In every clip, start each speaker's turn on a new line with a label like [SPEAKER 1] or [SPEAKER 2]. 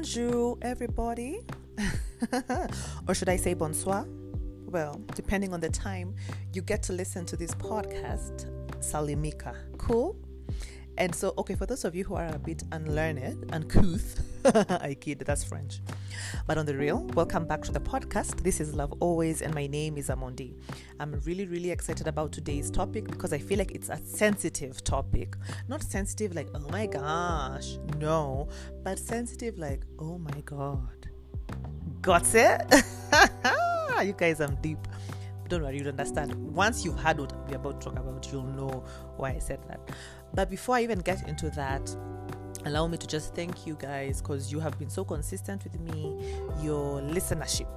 [SPEAKER 1] Bonjour, everybody. or should I say bonsoir? Well, depending on the time you get to listen to this podcast, Salimika. Cool? And so, okay, for those of you who are a bit unlearned, uncouth, I kid, that's French. But on the real, welcome back to the podcast. This is Love Always, and my name is Amondi. I'm really, really excited about today's topic because I feel like it's a sensitive topic. Not sensitive like, oh my gosh, no, but sensitive like, oh my god. Got it? you guys, I'm deep. Don't worry, you'll understand. Once you've heard what we're about to talk about, you'll know why I said that. But before I even get into that, allow me to just thank you guys because you have been so consistent with me your listenership.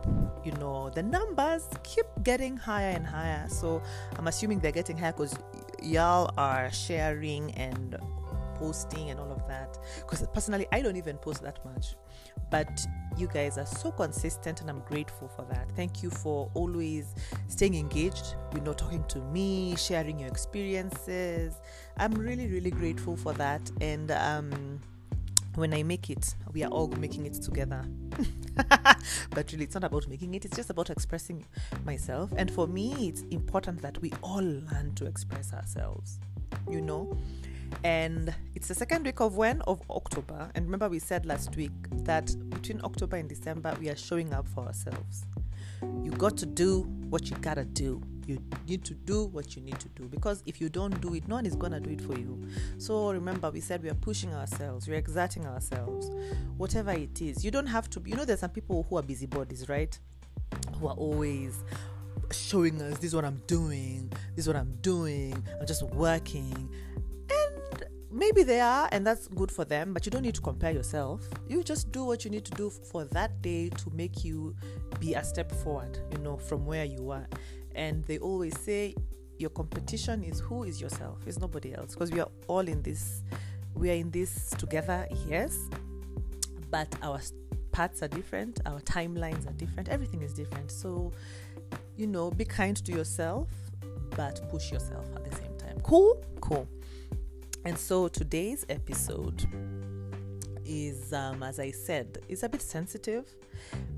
[SPEAKER 1] You know the numbers keep getting higher and higher. So i'm assuming they're getting higher because y'all are sharing and posting and all that because personally i don't even post that much but you guys are so consistent and i'm grateful for that thank you for always staying engaged you know talking to me sharing your experiences i'm really really grateful for that and um when I make it, we are all making it together. but really, it's not about making it, it's just about expressing myself. And for me, it's important that we all learn to express ourselves, you know? And it's the second week of when? Of october. And remember we said last week that between october and december we are showing up for ourselves. You got to do what you gotta do. You need to do what you need to do. Because if you don't do it no one is gonna do it for you. So remember we said we are pushing ourselves. We're exerting ourselves. Whatever it is. You don't have to you know there's some people who are busybodies right? Who are always showing us this is what i'm doing. This is what i'm doing. I'm just working maybe they are and that's good for them but you don't need to compare yourself. You just do what you need to do for that day to make you be a step forward you know from where you are. And they always say your competition is who is yourself. It's nobody else. Because we are all in this we are in this together yes but our paths are different our timelines are different everything is different. So you know be kind to yourself but push yourself at the same time. Cool? Cool and so today's episode is, um, as I said, is a bit sensitive,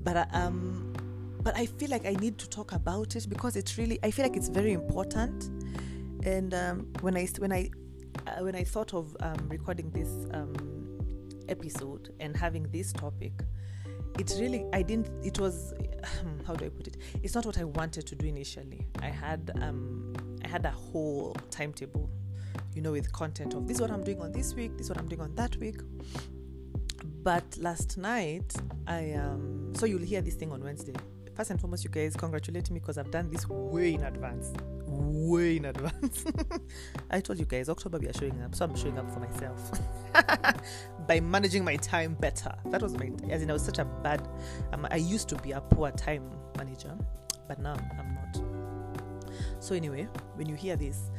[SPEAKER 1] but um, but I feel like I need to talk about it because it's really I feel like it's very important. And um, when I when I uh, when I thought of um, recording this um, episode and having this topic, it really I didn't. It was how do I put it? It's not what I wanted to do initially. I had um, I had a whole timetable you know, with content of this is what I'm doing on this week, this is what I'm doing on that week. But last night, I um, so you'll hear this thing on Wednesday. First and foremost, you guys congratulate me because I've done this way in advance. Way in advance. I told you guys, October we are showing up, so I'm showing up for myself by managing my time better. That was my, as in, I was such a bad. Um, I used to be a poor time manager, but now I'm not. So anyway, when you hear this,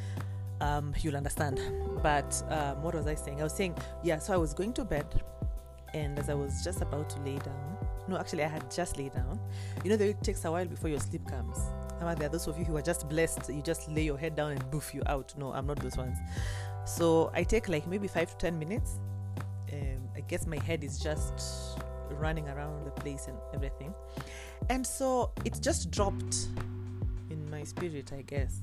[SPEAKER 1] um, you'll understand. But um, what was I saying? I was saying, yeah, so I was going to bed, and as I was just about to lay down, no, actually, I had just laid down. You know, that it takes a while before your sleep comes. There are those of you who are just blessed, you just lay your head down and boof you out. No, I'm not those ones. So I take like maybe five to ten minutes. Um, I guess my head is just running around the place and everything. And so it just dropped in my spirit, I guess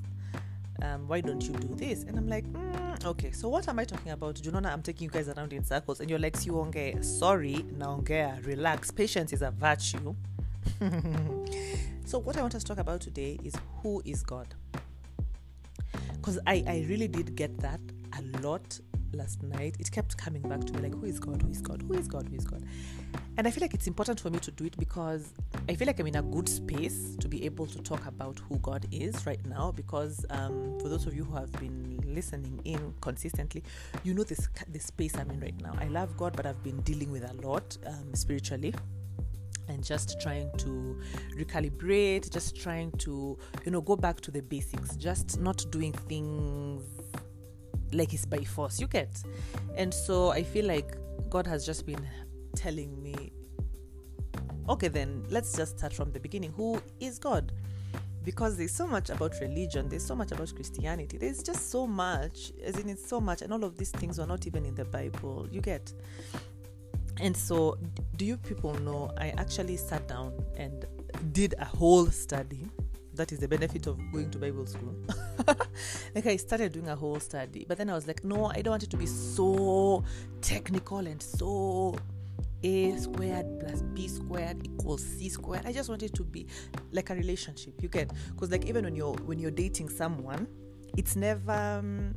[SPEAKER 1] um, why don't you do this? And I'm like, mm, okay, so what am I talking about? Junona, I'm taking you guys around in circles. And you're like, Siwonge, sorry, naongea, relax. Patience is a virtue. so what I want us to talk about today is who is God? Because I, I really did get that a lot last night. It kept coming back to me like, who is God? Who is God? Who is God? Who is God? And I feel like it's important for me to do it because I feel like I'm in a good space to be able to talk about who God is right now. Because um, for those of you who have been listening in consistently, you know this the space I'm in right now. I love God, but I've been dealing with a lot um, spiritually and just trying to recalibrate just trying to you know go back to the basics just not doing things like it's by force you get and so i feel like god has just been telling me, okay, then let's just start from the beginning. Who is God? Because there's so much about religion, there's so much about Christianity, there's just so much, as in it's so much, and all of these things were not even in the Bible. You get. And so, do you people know? I actually sat down and did a whole study. That is the benefit of going to Bible school. like, I started doing a whole study, but then I was like, no, I don't want it to be so technical and so a squared plus b squared equals c squared. I just want it to be like a relationship. You get because like even when you're when you're dating someone, it's never um,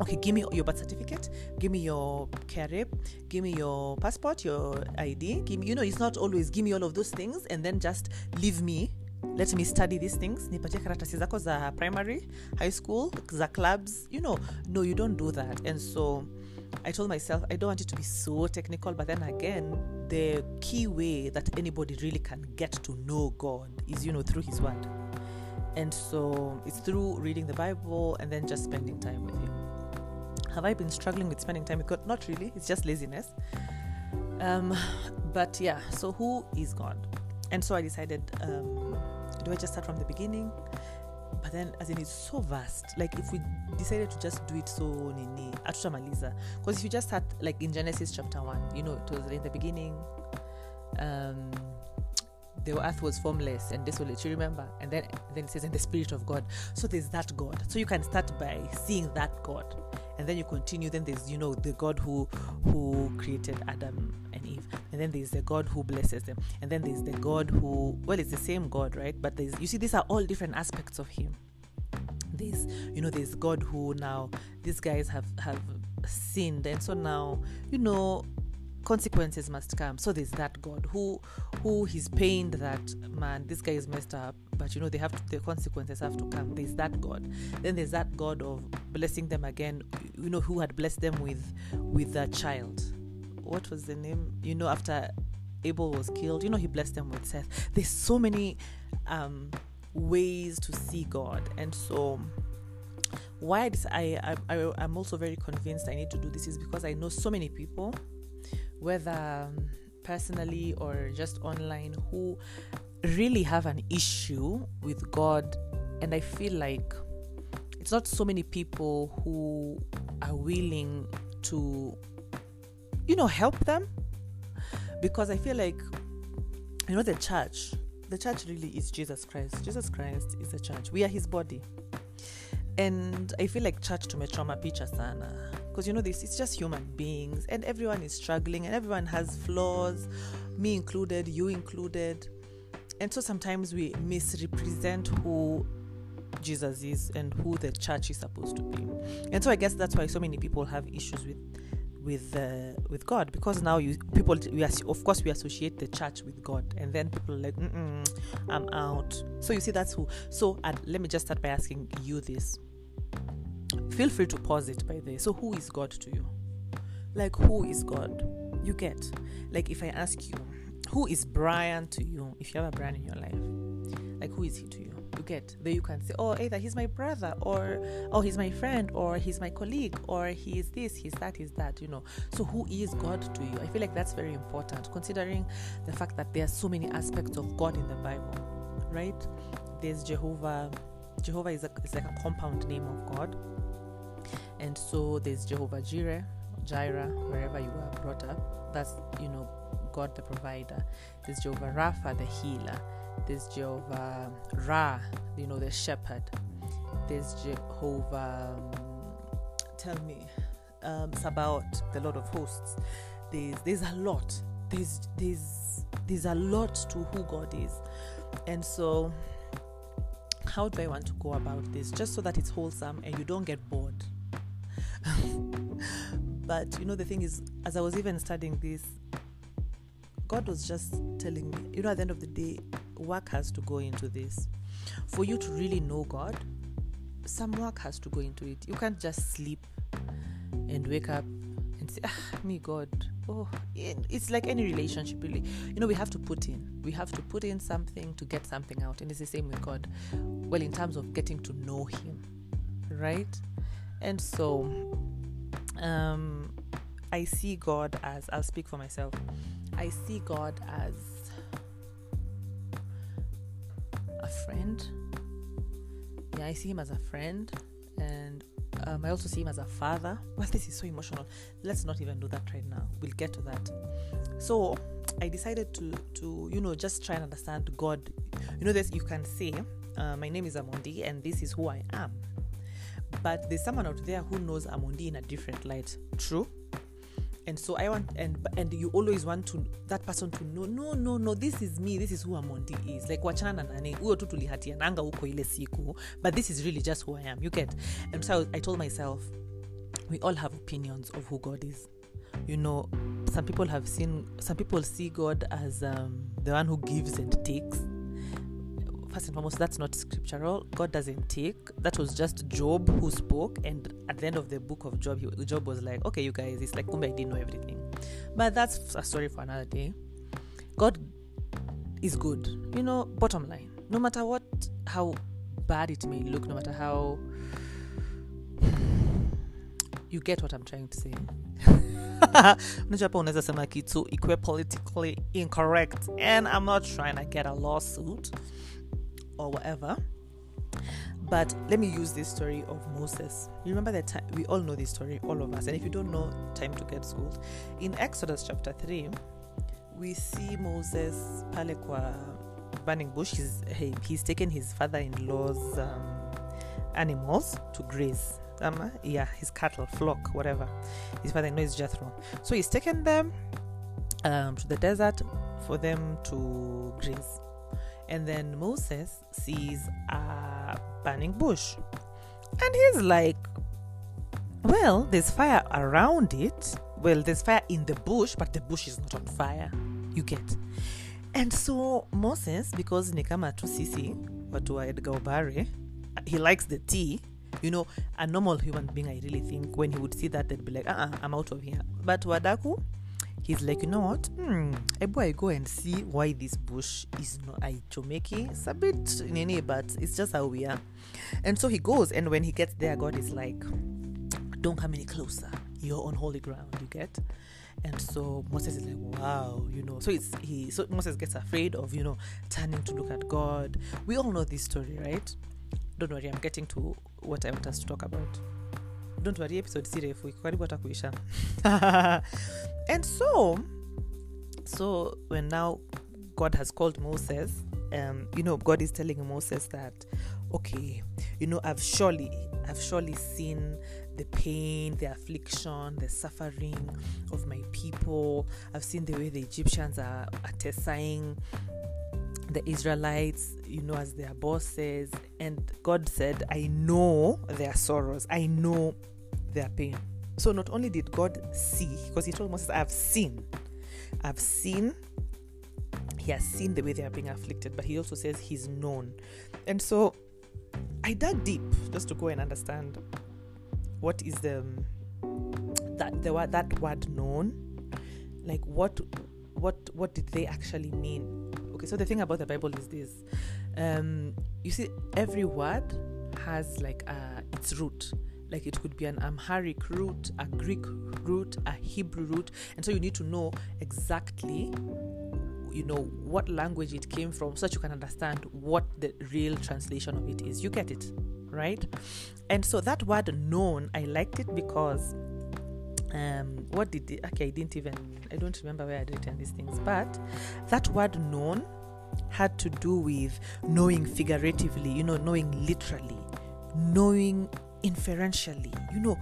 [SPEAKER 1] okay. Give me your birth certificate. Give me your career. Give me your passport, your ID. Give me. You know, it's not always give me all of those things and then just leave me let me study these things nipatie karatasi zako za primary high school za clubs you know no you don't do that and so I told myself I don't want it to be so technical, but then again, the key way that anybody really can get to know God is, you know, through His Word. And so it's through reading the Bible and then just spending time with Him. Have I been struggling with spending time with God? Not really, it's just laziness. Um, but yeah, so who is God? And so I decided um, do I just start from the beginning? but then as in it's so vast. Like if we decided to just do it so nini atutamaliza because if you just start like in genesis chapter 1 you know it was in the beginning um the earth was formless and desolate you remember? And then then it says in the spirit of god. So there's that god. So you can start by seeing that god and then you continue. Then there's you know the god who who created adam and and then there's the god who blesses them. And then there's the god who well it's the same god right? But there's you see these are all different aspects of him. This you know there's god who now these guys have have sinned. And so now you know consequences must come. So there's that god who who he's pained that man this guy is messed up but you know they have to, the consequences have to come. There's that god. Then there's that god of blessing them again you know who had blessed them with with a child what was the name you know after abel was killed you know he blessed them with seth there's so many um ways to see god and so why I, I I I'm also very convinced I need to do this is because I know so many people whether um, personally or just online, who really have an issue with God. And I feel like it's not so many people who are willing to, you know, help them. Because I feel like, you know, the church, the church really is Jesus Christ. Jesus Christ is the church. We are his body. And I feel like church to trauma picha sana because you know this it's just human beings and everyone is struggling and everyone has flaws me included you included and so sometimes we misrepresent who jesus is and who the church is supposed to be and so i guess that's why so many people have issues with with uh, with God because now you people we are, of course we associate the church with God and then people like I'm out so you see that's who so and let me just start by asking you this Feel free to pause it by the. So, who is God to you? Like, who is God? You get. Like, if I ask you, who is Brian to you? If you have a Brian in your life, like, who is he to you? Get. Then you can say, oh, either he's my brother, or oh, he's my friend, or he's my colleague, or he is this, he's that, he's that, you know. So, who is God to you? I feel like that's very important, considering the fact that there are so many aspects of God in the Bible, right? There's Jehovah. Jehovah is, a, is like a compound name of God and so there's Jehovah Jireh, Jireh, wherever you were brought up. That's you know God the provider. There's Jehovah Rapha, the healer. There's Jehovah Ra, you know the shepherd. There's Jehovah. Um, tell me, um, Sabaoth, the Lord of hosts. There's there's a lot. There's there's there's a lot to who God is, and so how do I want to go about this? Just so that it's wholesome and you don't get bored. but you know, the thing is, as I was even studying this, God was just telling me, you know, at the end of the day, work has to go into this. For you to really know God, some work has to go into it. You can't just sleep and wake up and say, ah, me, God. Oh, it's like any relationship, really. You know, we have to put in. We have to put in something to get something out. And it's the same with God. Well, in terms of getting to know Him, right? And so um, I see God as, I'll speak for myself, I see God as a friend. Yeah, I see Him as a friend and Um, I also see him as a father. Well, this is so emotional. Let's not even do that right now. We'll get to that. So I decided to to you know just try and understand God. You know, this you can say, uh, my name is Amondi, and this is who I am. But there's someone out there who knows Amondi in a different light. True and so i want and and you always want to that person to know no no no this is me this is who amondi is. Like wachana na nani? Huyo tu tulihatiananga huko ile siku. But this is really just who i am. You get and so i told myself we all have opinions of who god is. You know some people have seen some people see god as um, the one who gives and takes first and foremost, that's not scriptural. God doesn't take. That was just Job who spoke. And at the end of the book of Job, he, Job was like, okay, you guys, it's like, Kumbe, I didn't know everything. But that's a story for another day. God is good. You know, bottom line, no matter what, how bad it may look, no matter how. You get what I'm trying to say. hapa unaweza sema kitu ikwe politically incorrect and i'm not trying to get a lawsuit or whatever. But let me use this story of Moses. You remember that time we all know this story, all of us. And if you don't know, time to get schooled. In Exodus chapter 3, we see Moses pale kwa burning bush. He's, he, he's taken his father-in-law's um, animals to graze. Um, yeah, his cattle, flock, whatever. His father-in-law is Jethro. So he's taken them um, to the desert for them to graze. And then Moses sees a burning bush. And he's like, Well, there's fire around it. Well, there's fire in the bush, but the bush is not on fire. You get. And so Moses, because ni kama tu sisi watu wa Edgar Obare, he likes the tea. You know, a normal human being, I really think, when he would see that, they'd be like, uh-uh, I'm out of here. But Wadaku, he's like, you know what? Hmm, I go and see why this bush is not Aichomeki. It's a bit nini, but it's just how we are. And so he goes, and when he gets there, God is like, don't come any closer. You're on holy ground, you get? And so Moses is like, wow, you know. So it's he so Moses gets afraid of, you know, turning to look at God. We all know this story, right? Don't worry, I'm getting to what I want us to talk about. Don't worry episode si refu iko karibu hata kuisha and so so when now god has called moses um, you know god is telling moses that okay you know i've surely i've surely seen the pain the affliction the suffering of my people i've seen the way the egyptians are attesting the Israelites, you know, as their bosses. And God said, I know their sorrows. I know their pain. So not only did God see, because he told Moses, I've seen, I've seen, he has seen the way they are being afflicted, but he also says he's known. And so I dug deep just to go and understand what is the that the word that word known, like what what what did they actually mean? Okay, so the thing about the Bible is this: um, you see, every word has like uh, its root like it could be an Aramaic root, a Greek root, a Hebrew root, and so you need to know exactly you know what language it came from so that you can understand what the real translation of it is. You get it, right? And so that word known, I liked it because um what did it okay I didn't even I don't remember where I'd written these things, but that word known had to do with knowing figuratively, you know, knowing literally, knowing inferentially, you know,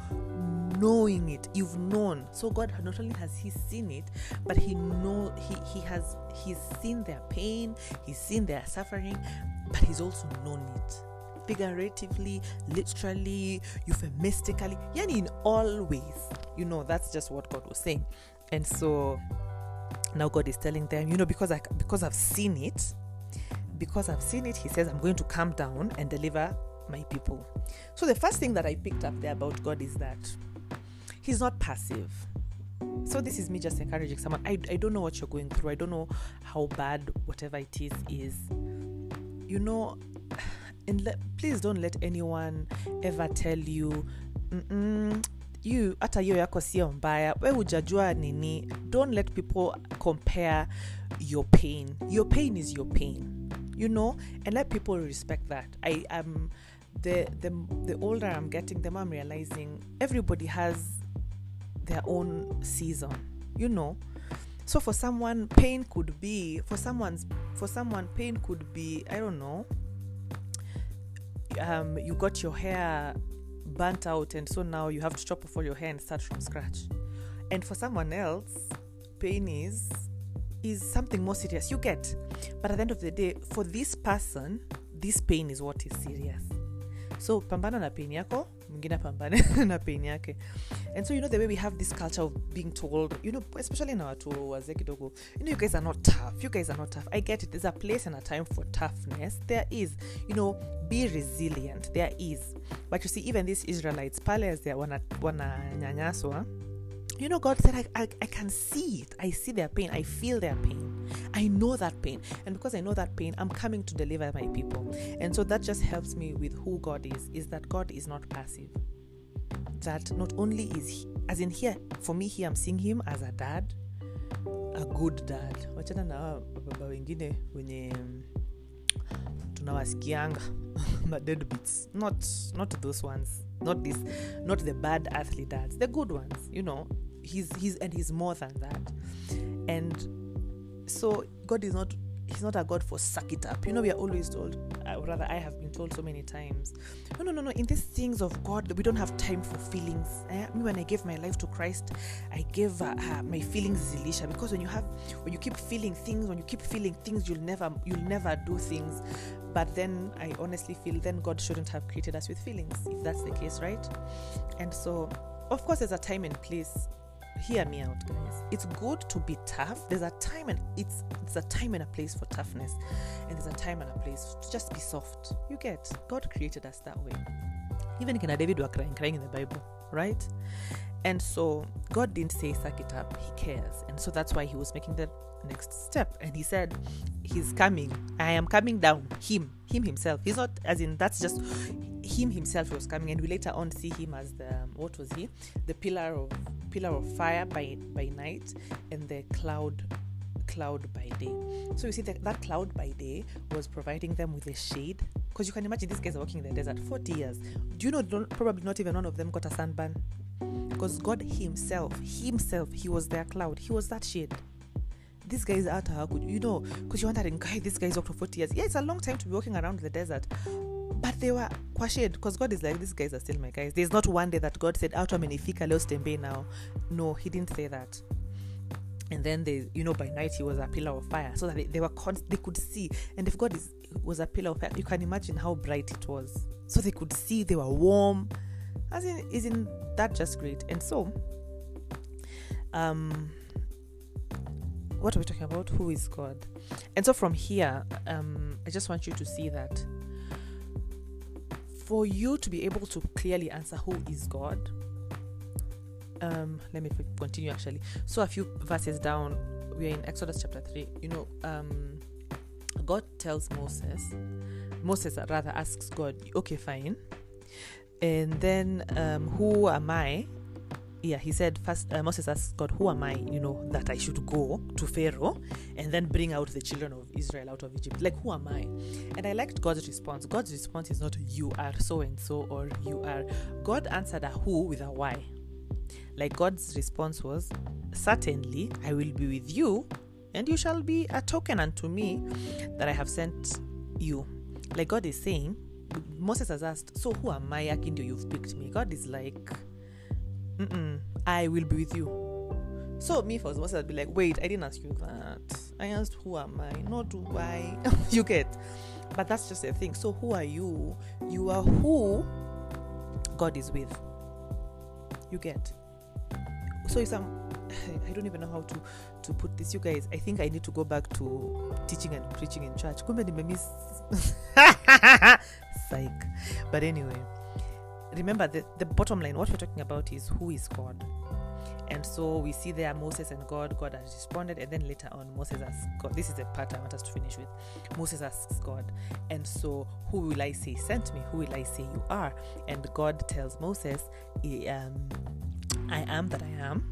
[SPEAKER 1] knowing it. You've known. So God not only has He seen it, but He know He He has He's seen their pain, He's seen their suffering, but He's also known it. Figuratively, literally, euphemistically, yani in all ways. You know, that's just what God was saying. And so now God is telling them, you know, because I because I've seen it, because I've seen it, He says, I'm going to come down and deliver my people. So, the first thing that I picked up there about God is that He's not passive. So, this is me just encouraging someone. I, I don't know what you're going through, I don't know how bad whatever it is is. You know, and le- please don't let anyone ever tell you, mm you hata hiyo yako sio mbaya we hujajua nini don't let people compare your pain your pain is your pain you know and let people respect that i am the the the older I'm getting, the more I'm realizing everybody has their own season. You know. So for someone, pain could be for someone's for someone pain could be I don't know. Um, you got your hair burnt out, and so now you have to chop off all your hair and start from scratch. And for someone else, pain is is something more serious. You get, but at the end of the day, for this person, this pain is what is serious. So pambana na pain yako, mwingine apambane na pain yake. And so you know the way we have this culture of being told, you know, especially na watu wazee kidogo, you know you guys are not tough. You guys are not tough. I get it. There's a place and a time for toughness. There is. You know, be resilient. There is. But you see even these Israelites pale as they wana wananyanyaswa, you know god said I, I, I can see it i see their pain i feel their pain i know that pain. And because i know that pain i'm coming to deliver my people. And so that just helps me with who god is is that god is not passive. That not only is he, as in here for me here i'm seeing him as a dad a good dad. Wachana na baba wengine wenye mm, tunawasikianga madeadbeats not not those ones. Not this not the bad earthly dads. The good ones you know. He's he's and he's more than that. And so god is not he's not a god for suck it up. You know we are always told uh, rather i have been told so many times no no no no in these things of god we don't have time for feelings. Eh? me when i gave my life to christ i gave uh, uh, my feelings is elisha. Because when you have when you keep feeling things when you keep feeling things you'll never you'll never do things. But then i honestly feel then god shouldn't have created us with feelings if that's the case right? And so of course there's a time and place hear me out guys. It's good to be tough. There's a time and it's there's a time and a place for toughness. And there's a time and a place to just be soft. You get god created us that way. Even Kina david were crying crying in the bible right? And so god didn't say suck it up. He cares. And so that's why he was making the next step. And he said he's coming. I am coming down. Him. Him himself. He's not as in that's just him himself was coming and we later on see him as the um, what was he? The pillar of pillar of fire by by night and the cloud cloud by day. So you see that, that cloud by day was providing them with a shade. Because you can imagine these guys are working in the desert 40 years. Do you know probably not even one of them got a sunburn? Because god himself himself he was their cloud. He was that shade. These guys out how could you know because you're wondering guy this guy's worked for 40 years. Yeah it's a long time to be walking around the desert but they were quashed because god is like these guys are still my guys. There's not one day that god said out amenifika leo sitembei now. No he didn't say that. And then they you know by night he was a pillar of fire so that they, they were const- they could see. And if god is was a pillar of fire you can imagine how bright it was. So they could see they were warm. As in isn't that just great? And so um what are we talking about? Who is god? And so from here um i just want you to see that for you to be able to clearly answer who is god. Um let me continue actually. So a few verses down we're in exodus chapter 3 you know um god tells moses moses rather asks god okay fine. And then um who am i yeah he said first uh, moses asked god who am i you know that i should go to pharaoh and then bring out the children of israel out of egypt? Like who am i? And i liked god's response. God's response is not you are so and so or you are god answered a who? with a why. Like god's response was certainly i will be with you and you shall be a token unto me that i have sent you. Like god is saying moses has asked so who am i? Akindio you've picked me god is like Mm-mm, I will be with you. So me for Moses, I'd be like, wait, I didn't ask you that. I asked who am I, not why. you get, but that's just a thing. So who are you? You are who God is with. You get. So if I'm, I don't even know how to to put this. You guys, I think I need to go back to teaching and preaching in church. Kumbe nimemiss. Psych. But anyway remember the, the bottom line what we're talking about is who is god. And so we see there moses and god god has responded and then later on moses asks god this is the part i want us to finish with. Moses asks god and so who will i say sent me? Who will i say you are? And god tells moses um, i am that i am.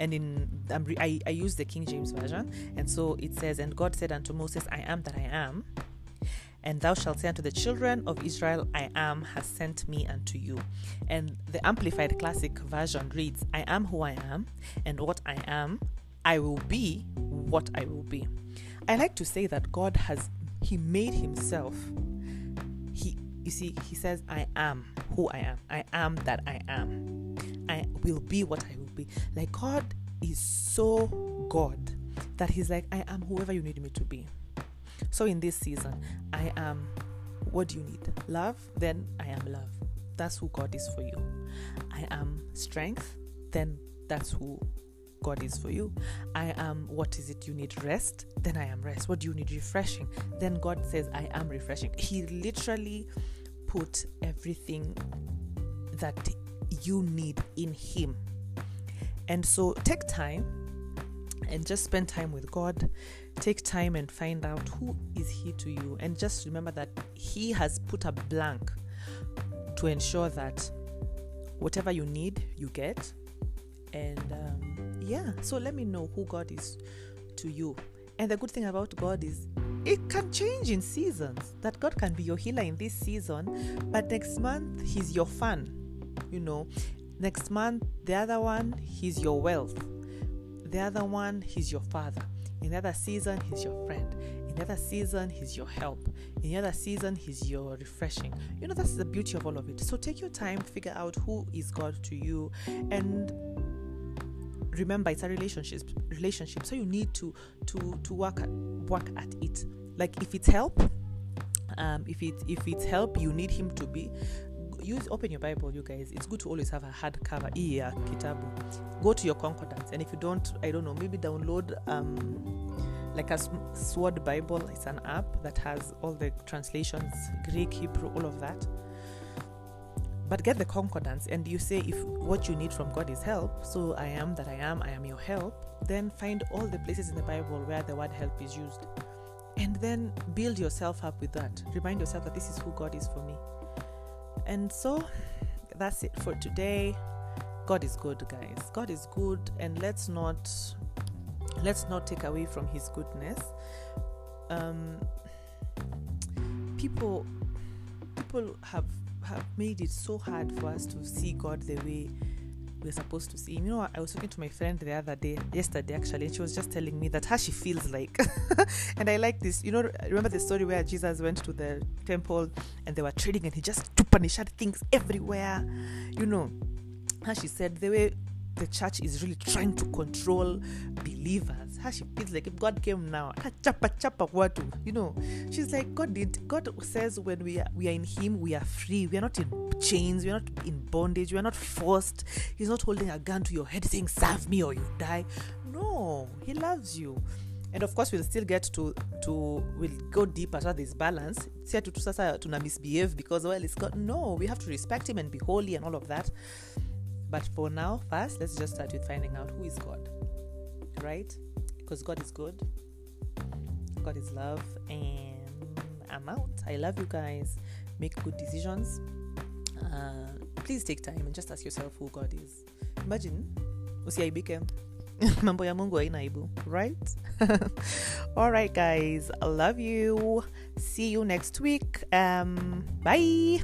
[SPEAKER 1] And in um, I, I use the king james version. And so it says and god said unto moses i am that i am And thou shalt say unto the children of Israel, I am has sent me unto you. And the Amplified Classic version reads, I am who I am, and what I am, I will be what I will be. I like to say that God has, He made Himself. He, you see, He says, I am who I am. I am that I am. I will be what I will be. Like God is so God that He's like, I am whoever you need me to be. So in this season, I am what do you need? Love? Then I am love. That's who God is for you. I am strength? Then that's who God is for you. I am what is it you need? Rest? Then I am rest. What do you need? Refreshing. Then God says, I am refreshing. He literally put everything that you need in Him. And so take time and just spend time with God. Take time and find out who is He to you. And just remember that He has put a blank to ensure that whatever you need, you get. And um, yeah, so let me know who God is to you. And the good thing about God is it can change in seasons. That God can be your healer in this season, but next month He's your fun. You know, next month the other one He's your wealth the other one, he's your father. In the other season, he's your friend. In the other season, he's your help. In the other season, he's your refreshing. You know, that's the beauty of all of it. So take your time, figure out who is God to you, and remember it's a relationship relationship so you need to to to work at, work at it like if it's help um if it if it's help you need him to be use open your Bible, you guys. It's good to always have a hardcover yeah, kitabu. Go to your concordance, and if you don't, I don't know, maybe download um like a Sword Bible. It's an app that has all the translations, Greek, Hebrew, all of that. But get the concordance, and you say if what you need from God is help. So I am that I am. I am your help. Then find all the places in the Bible where the word help is used and then build yourself up with that. Remind yourself that this is who God is for me. And so that's it for today. God is good, guys. God is good, and let's not let's not take away from His goodness. Um, people people have have made it so hard for us to see God the way we're supposed to see him. You know, I was talking to my friend the other day, yesterday actually, and she was just telling me that how she feels like. and I like this. You know, remember the story where Jesus went to the temple and they were trading and he just shot things everywhere. You know, how she said the way the church is really trying to control believers. How she feels like if God came now, chapa chapa watu, you know. She's like God did. God says when we are we are in Him, we are free. We are not in chains. We are not in bondage. We are not forced. He's not holding a gun to your head saying "Serve me or you die." No, He loves you. and of course we'll still get to to we'll go deeper so this balance si tu sasa tuna misbehave because well it's got no we have to respect him and be holy and all of that but for now, first, let's just start with finding out who is God, right? Because God is good, God is love, and I'm out. I love you guys. Make good decisions. Uh, please take time and just ask yourself who God is. Imagine, mambo ya mungu haina aibu right all right guys i love you see you next week um bye